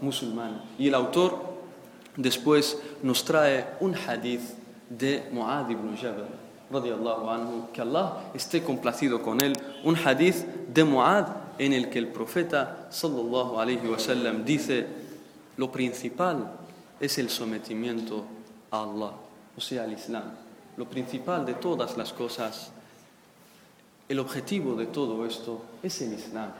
musulmana. Y el autor después nos trae un hadith de Muad ibn Jabal, radiallahu anhu, que Allah esté complacido con él, un hadith de Muad en el que el profeta sallallahu alayhi wa sallam dice, lo principal es el sometimiento a Allah, o sea, al Islam. Lo principal de todas las cosas, el objetivo de todo esto es el Islam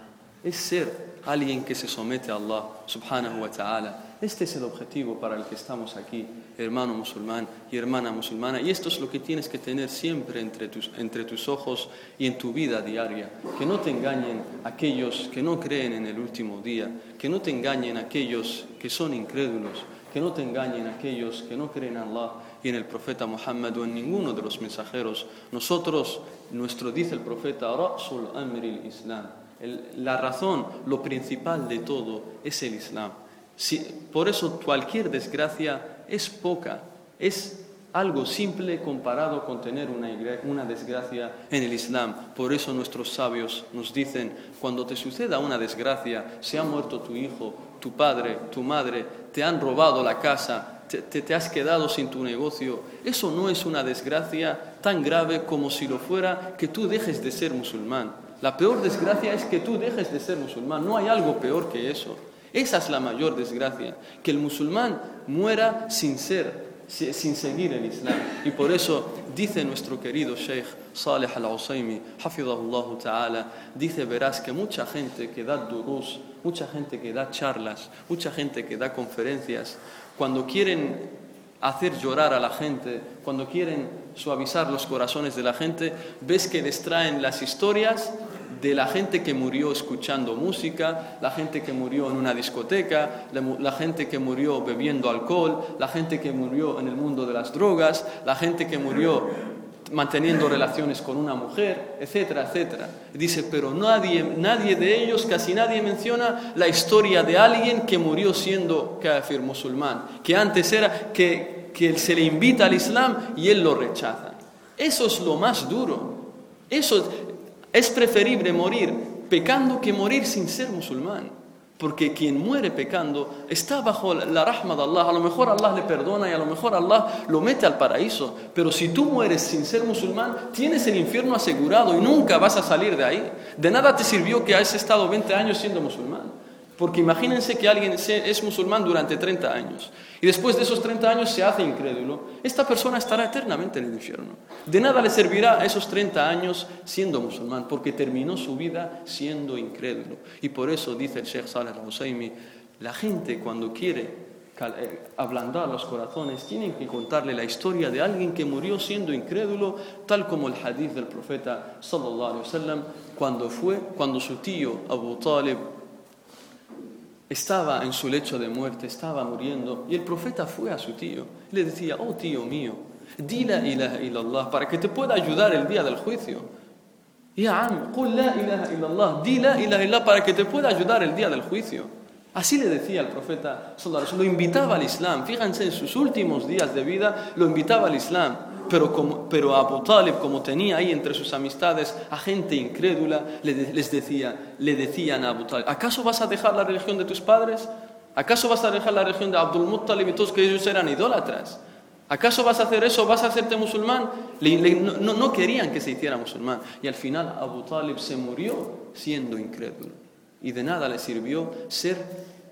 es ser alguien que se somete a Allah subhanahu wa ta'ala. Este es el objetivo para el que estamos aquí, hermano musulmán y hermana musulmana. Y esto es lo que tienes que tener siempre entre tus, entre tus ojos y en tu vida diaria. Que no te engañen aquellos que no creen en el último día, que no te engañen aquellos que son incrédulos, que no te engañen aquellos que no creen en Allah y en el profeta Muhammad o en ninguno de los mensajeros. Nosotros, nuestro dice el profeta, Ra'sul Amri Islam la razón, lo principal de todo es el Islam. por eso cualquier desgracia es poca, es algo simple comparado con tener una, desgracia en el Islam. Por eso nuestros sabios nos dicen, cuando te suceda una desgracia, se ha muerto tu hijo, tu padre, tu madre, te han robado la casa, te has quedado sin tu negocio, eso no es una desgracia tan grave como si lo fuera que tú dejes de ser musulmán. La peor desgracia es que tú dejes de ser musulmán. No hay algo peor que eso. Esa es la mayor desgracia, que el musulmán muera sin ser, sin seguir el Islam. Y por eso dice nuestro querido Sheikh Saleh al-Usaymi, hafidahullah ta'ala, dice, verás que mucha gente que da durus, mucha gente que da charlas, mucha gente que da conferencias, cuando quieren hacer llorar a la gente, cuando quieren suavizar los corazones de la gente, ves que distraen las historias de la gente que murió escuchando música, la gente que murió en una discoteca, la, gente que murió bebiendo alcohol, la gente que murió en el mundo de las drogas, la gente que murió manteniendo relaciones con una mujer, etcétera, etcétera. Dice, pero nadie, nadie de ellos, casi nadie menciona la historia de alguien que murió siendo kafir musulmán, que antes era que, que se le invita al Islam y él lo rechaza. Eso es lo más duro. Eso, es preferible morir pecando que morir sin ser musulmán. Porque quien muere pecando está bajo la rahma de Allah. A lo mejor Allah le perdona y a lo mejor Allah lo mete al paraíso. Pero si tú mueres sin ser musulmán, tienes el infierno asegurado y nunca vas a salir de ahí. De nada te sirvió que hayas estado 20 años siendo musulmán. Porque imagínense que alguien es musulmán durante 30 años y después de esos 30 años se hace incrédulo. Esta persona estará eternamente en el infierno. De nada le servirá esos 30 años siendo musulmán porque terminó su vida siendo incrédulo. Y por eso dice el Sheikh Saleh al-Husaymi, la gente cuando quiere eh, ablandar los corazones, tienen que contarle la historia de alguien que murió siendo incrédulo, tal como el hadith del profeta sallallahu cuando fue, cuando su tío Abu Talib estaba en su lecho de muerte, estaba muriendo, y el profeta fue a su tío y le decía, oh tío mío, di la ilaha illallah para que te pueda ayudar el día del juicio. Ya am, qul la ilaha illallah, di la ilaha illallah para que te pueda ayudar el día del juicio. Así le decía el profeta, lo invitaba al Islam. Fíjense, en sus últimos días de vida lo invitaba al Islam. Pero, como, pero Abu Talib, como tenía ahí entre sus amistades a gente incrédula, les decía, le decían a Abu Talib, ¿acaso vas a dejar la religión de tus padres? ¿Acaso vas a dejar la religión de Abdul Muttalib y todos que ellos eran idólatras? ¿Acaso vas a hacer eso? ¿Vas a hacerte musulmán? no, no, querían que se hiciera musulmán. Y al final Abu Talib se murió siendo incrédulo. Y de nada le sirvió ser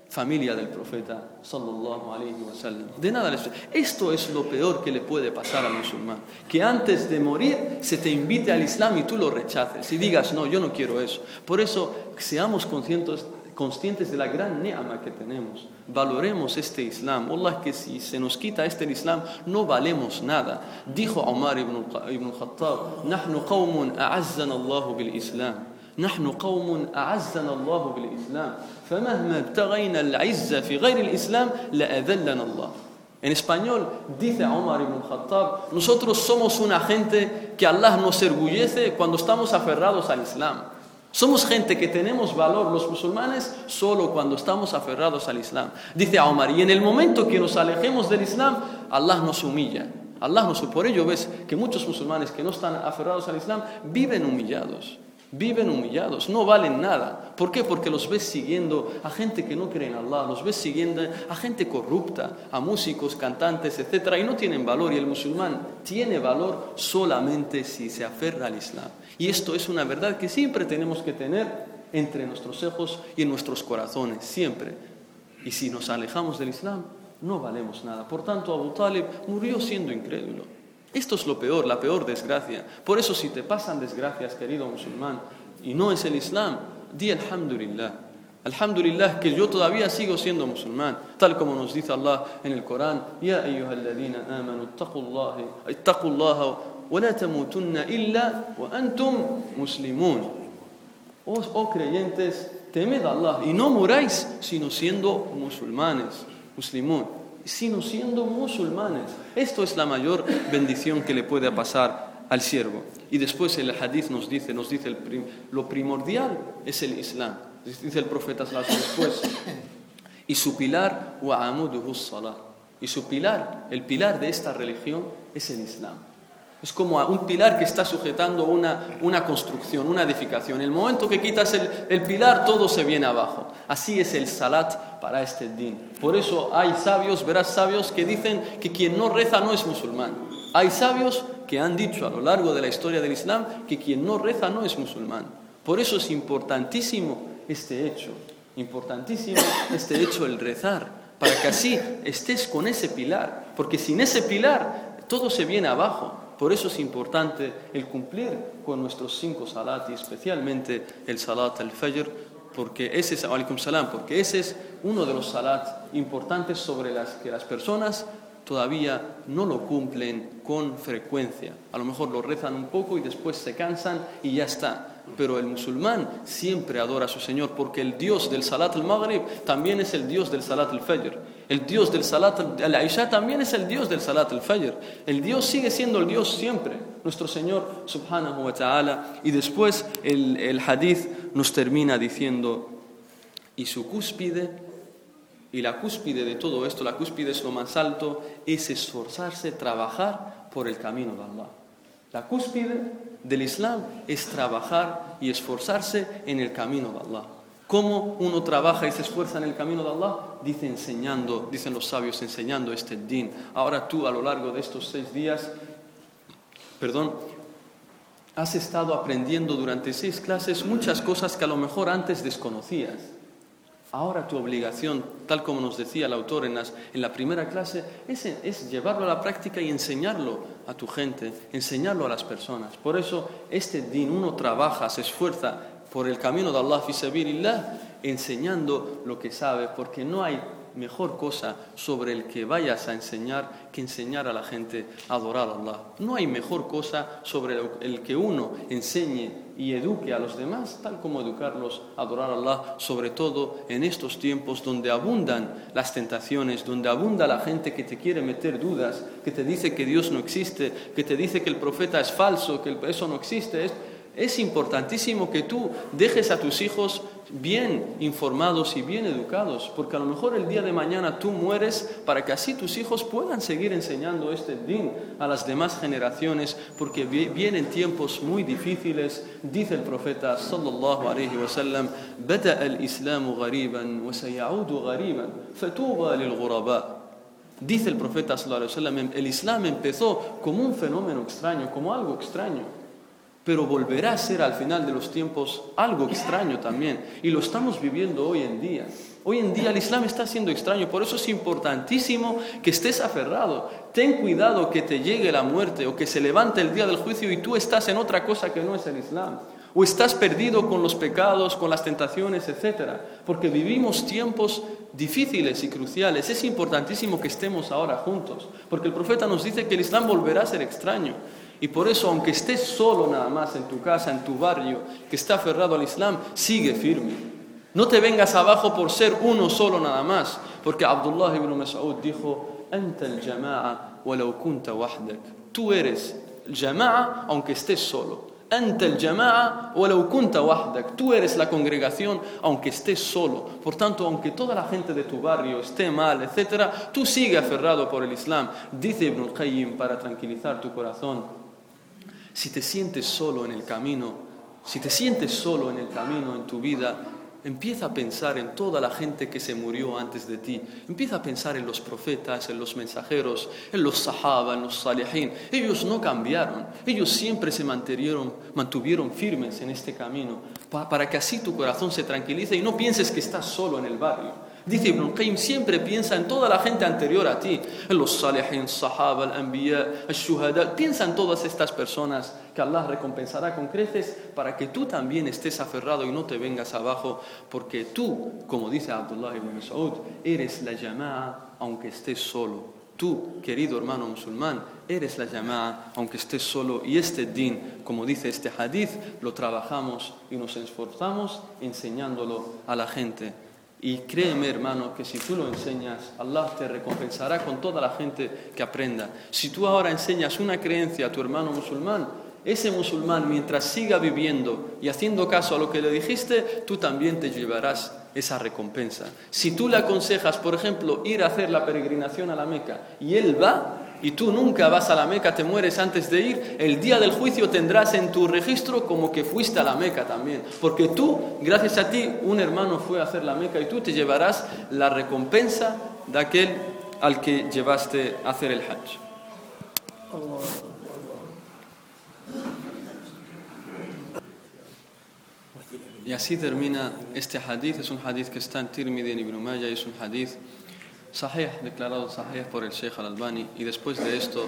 familia del profeta sallallahu alaihi wasallam. De nada les... Esto es lo peor que le puede pasar al musulmán, que antes de morir se te invite al Islam y tú lo rechaces y digas, "No, yo no quiero eso." Por eso seamos conscientes conscientes de la gran neama que tenemos. Valoremos este Islam. Allah, que si se nos quita este Islam, no valemos nada. Dijo Omar ibn, ibn Khattab, نحن قوم أعزنا الله بالإسلام نحن قوم أعزنا الله بالإسلام فمهما ابتغينا العزة في غير الإسلام لأذلنا الله En español dice Omar ibn Khattab, nosotros somos una gente que Allah nos orgullece cuando estamos aferrados al Islam. Somos gente que tenemos valor los musulmanes solo cuando estamos aferrados al Islam. Dice Omar, y en el momento que nos alejemos del Islam, Allah nos humilla. Allah nos, por ello ves que muchos musulmanes que no están aferrados al Islam viven humillados. Viven humillados, no valen nada. ¿Por qué? Porque los ves siguiendo a gente que no cree en Allah, los ves siguiendo a gente corrupta, a músicos, cantantes, etc. Y no tienen valor. Y el musulmán tiene valor solamente si se aferra al Islam. Y esto es una verdad que siempre tenemos que tener entre nuestros ojos y en nuestros corazones, siempre. Y si nos alejamos del Islam, no valemos nada. Por tanto, Abu Talib murió siendo incrédulo. Esto es lo peor, la peor desgracia. Por eso si te pasan desgracias, querido musulmán, y no es el Islam, di alhamdulillah. Alhamdulillah que yo todavía sigo siendo musulmán, tal como nos dice Allah en el Corán, Ya ayyuhalladhina amanu, ittaqullaha, wa la tamutunna illa wa antum muslimun. Oh, oh creyentes, temed a Allah y no muráis sino siendo musulmanes, muslimún sino siendo musulmanes. Esto es la mayor bendición que le puede pasar al siervo. Y después el hadith nos dice, nos dice lo primordial es el Islam. Dice el profeta después. Y su pilar, y su pilar, el pilar de esta religión es el Islam. Es como un pilar que está sujetando una, una construcción, una edificación. El momento que quitas el, el, pilar, todo se viene abajo. Así es el salat para este din. Por eso hay sabios, verás sabios, que dicen que quien no reza no es musulmán. Hay sabios que han dicho a lo largo de la historia del Islam que quien no reza no es musulmán. Por eso es importantísimo este hecho. Importantísimo este hecho, el rezar. Para que así estés con ese pilar. Porque sin ese pilar, todo se viene abajo. Por eso es importante el cumplir con nuestros cinco salat y especialmente el salat al-fajr, porque ese es, salam, porque ese es uno de los salat importantes sobre las que las personas todavía no lo cumplen con frecuencia. A lo mejor lo rezan un poco y después se cansan y ya está pero el musulmán siempre adora a su Señor porque el Dios del Salat al-Maghrib también es el Dios del Salat al-Fajr. El Dios del Salat al-Aisha también es el Dios del Salat al-Fajr. El Dios sigue siendo el Dios siempre, nuestro Señor subhanahu wa ta'ala. Y después el, el hadith nos termina diciendo, y su cúspide y la cúspide de todo esto, la cúspide es lo más alto, es esforzarse, trabajar por el camino de Allah. La cúspide del Islam es trabajar y esforzarse en el camino de Allah. ¿Cómo uno trabaja y se esfuerza en el camino de Allah? Dice enseñando, dicen los sabios, enseñando este din. Ahora tú a lo largo de estos seis días, perdón, has estado aprendiendo durante seis clases muchas cosas que a lo mejor antes desconocías. Ahora tu obligación, tal como nos decía el autor en, la primera clase, es, llevarlo a la práctica y enseñarlo a tu gente, enseñarlo a las personas. Por eso este din, uno trabaja, se esfuerza por el camino de Allah, enseñando lo que sabe, porque no hay mejor cosa sobre el que vayas a enseñar que enseñar a la gente a adorar a Allah. No hay mejor cosa sobre el que uno enseñe y eduque a los demás, tal como educarlos a adorar a Allah, sobre todo en estos tiempos donde abundan las tentaciones, donde abunda la gente que te quiere meter dudas, que te dice que Dios no existe, que te dice que el profeta es falso, que eso no existe. Es importantísimo que tú dejes a tus hijos bien informados y bien educados, porque a lo mejor el día de mañana tú mueres para que así tus hijos puedan seguir enseñando este din a las demás generaciones, porque vienen tiempos muy difíciles, dice el profeta sallallahu ghariban wa. Dice el profeta sallallahu alaihi wasallam, el islam empezó como un fenómeno extraño, como algo extraño pero volverá a ser al final de los tiempos algo extraño también. Y lo estamos viviendo hoy en día. Hoy en día el Islam está siendo extraño, por eso es importantísimo que estés aferrado. Ten cuidado que te llegue la muerte o que se levante el día del juicio y tú estás en otra cosa que no es el Islam. O estás perdido con los pecados, con las tentaciones, etc. Porque vivimos tiempos difíciles y cruciales. Es importantísimo que estemos ahora juntos. Porque el profeta nos dice que el Islam volverá a ser extraño. Y por eso, aunque estés solo nada más en tu casa, en tu barrio, que está aferrado al Islam, sigue firme. No te vengas abajo por ser uno solo nada más, porque Abdullah ibn Mas'ud dijo, Tú eres el jama'a aunque estés solo. Tú eres la congregación aunque estés solo. Por tanto, aunque toda la gente de tu barrio esté mal, etc., tú sigue aferrado por el Islam. Dice Ibn Qayyim para tranquilizar tu corazón. Si te sientes solo en el camino, Si te sientes solo en el camino, en tu vida, empieza a pensar en toda la gente que se murió antes de ti. Empieza a pensar en los profetas, en los mensajeros, en los sahaba, en los salihin. Ellos no cambiaron. Ellos siempre se mantuvieron, mantuvieron firmes en este camino para que así tu corazón se tranquilice y no pienses que estás solo en el barrio. Dice Ibn Qayyim, siempre piensa en toda la gente anterior a ti, en los salihin, sahaba, el anbiya, el shuhada. Piensa en todas estas personas que Allah recompensará con creces para que tú también estés aferrado y no te vengas abajo, porque tú, como dice Abdullah ibn Mas'ud, eres la llamada aunque estés solo. Tú, querido hermano musulmán, eres la llamada aunque estés solo y este din, como dice este hadith, lo trabajamos y nos esforzamos enseñándolo a la gente. Y créeme, hermano, que si tú lo enseñas, Allah te recompensará con toda la gente que aprenda. Si tú ahora enseñas una creencia a tu hermano musulmán, ese musulmán, mientras siga viviendo y haciendo caso a lo que le dijiste, tú también te llevarás esa recompensa. Si tú le aconsejas, por ejemplo, ir a hacer la peregrinación a la Meca y él va, y tú nunca vas a la Meca, te mueres antes de ir, el día del juicio tendrás en tu registro como que fuiste a la Meca también. Porque tú, gracias a ti, un hermano fue a hacer la Meca y tú te llevarás la recompensa de aquel al que llevaste a hacer el Hajj. Y así termina este hadith, es un hadith que está en Tirmidhi en Ibn Majah, es un hadith sahih, declarado sahih por el Sheikh al-Albani, y después de esto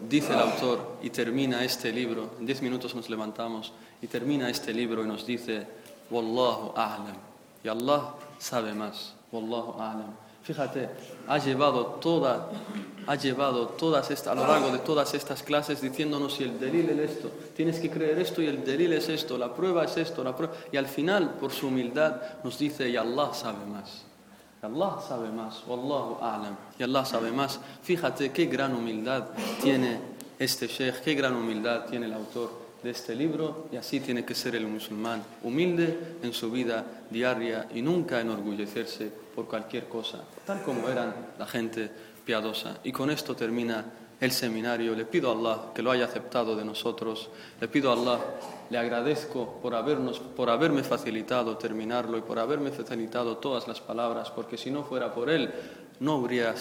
dice el autor y termina este libro, en 10 minutos nos levantamos, y termina este libro y nos dice, Wallahu a'lam, y Allah sabe más, Wallahu a'lam. Fíjate, ha llevado toda, ha llevado todas estas, a lo largo de todas estas clases diciéndonos si el delil es esto, tienes que creer esto y el delil es esto, la prueba es esto, la prueba, y al final, por su humildad, nos dice, y Allah sabe más. Allah sabe más, Wallahu a'lam. Y Allah sabe más. Fíjate qué gran humildad tiene este sheikh, qué gran humildad tiene el autor de este libro y así tiene que ser el musulmán, humilde en su vida diaria y nunca enorgullecerse por cualquier cosa, tal como eran la gente piadosa. Y con esto termina el seminario. Le pido a Allah que lo haya aceptado de nosotros. Le pido a Allah, le agradezco por, habernos, por haberme facilitado terminarlo y por haberme facilitado todas las palabras, porque si no fuera por Él, no habría,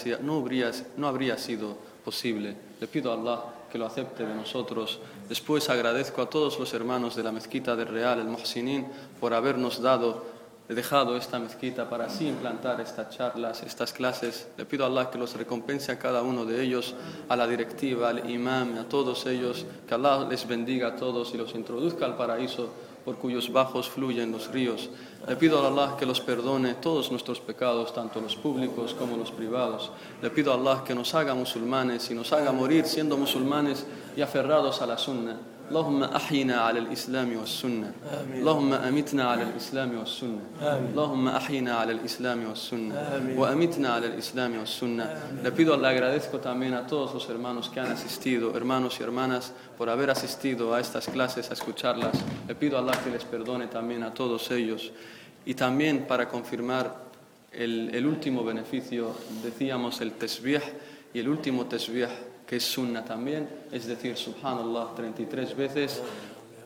sido posible. Le pido a Allah que lo acepte de nosotros. Después agradezco a todos los hermanos de la mezquita del Real, el Mohsinin, por habernos dado He dejado esta mezquita para así implantar estas charlas, estas clases. Le pido a Allah que los recompense a cada uno de ellos, a la directiva, al imam, a todos ellos, que Allah les bendiga a todos y los introduzca al paraíso por cuyos bajos fluyen los ríos. Le pido a Allah que los perdone todos nuestros pecados, tanto los públicos como los privados. Le pido a Allah que nos haga musulmanes y nos haga morir siendo musulmanes y aferrados a la sunna. اللهم أحينا على الإسلام والسنة آمين. اللهم أمتنا على الإسلام والسنة آمين. اللهم أحينا على الإسلام والسنة آمين. وأمتنا على الإسلام والسنة Le pido, le agradezco también a todos los hermanos que han asistido, hermanos y hermanas, por haber asistido a estas clases, a escucharlas. Le pido a Allah que les perdone también a todos ellos. Y también para confirmar el, el último beneficio, decíamos el tesbih, y el último tesbih que es sunna también, es decir, subhanallah 33 veces,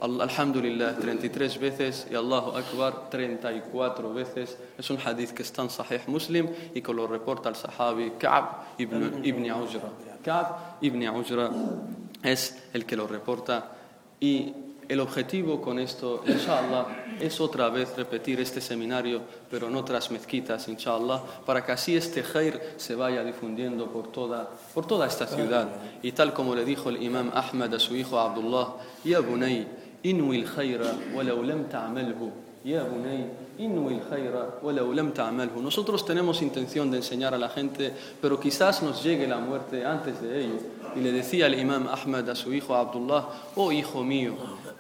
alhamdulillah 33 veces y Allahu Akbar 34 veces. Es un hadith que está en Sahih Muslim y que lo reporta el sahabi Ka'b ibn, ibn Ujra. Ka'b ibn Ujra es el que lo reporta y el objetivo con esto, inshallah, es otra vez repetir este seminario, pero en otras mezquitas, inshallah, para que así este khair se vaya difundiendo por toda, por toda esta ciudad. Y tal como le dijo el imam Ahmad a su hijo Abdullah, Ya bunay, inwi walau lam. Ya bunay, Nosotros tenemos intención de enseñar a la gente, pero quizás nos llegue la muerte antes de ello. Y le decía el imam Ahmad a su hijo Abdullah, oh hijo mío,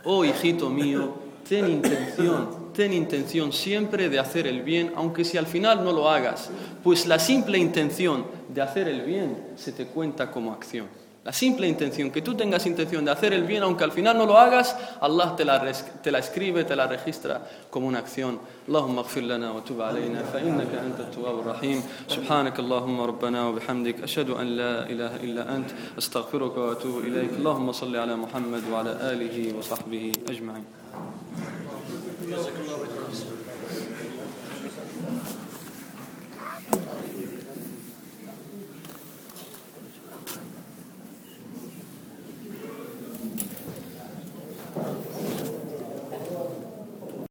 oh hijito mío, ten intención, ten intención siempre de hacer el bien, aunque si al final no lo hagas, pues la simple intención de hacer el bien se te cuenta como acción. La simple intención, que tú tengas intención de hacer el bien, aunque al final no lo hagas, Allah te la, te la escribe, te la registra como una acción. Allahumma اغفر لنا وتب علينا فإنك أنت التواب الرحيم سبحانك اللهم ربنا وبحمدك أشهد أن لا إله إلا أنت أستغفرك وأتوب إليك اللهم صل على محمد وعلى آله وصحبه أجمعين.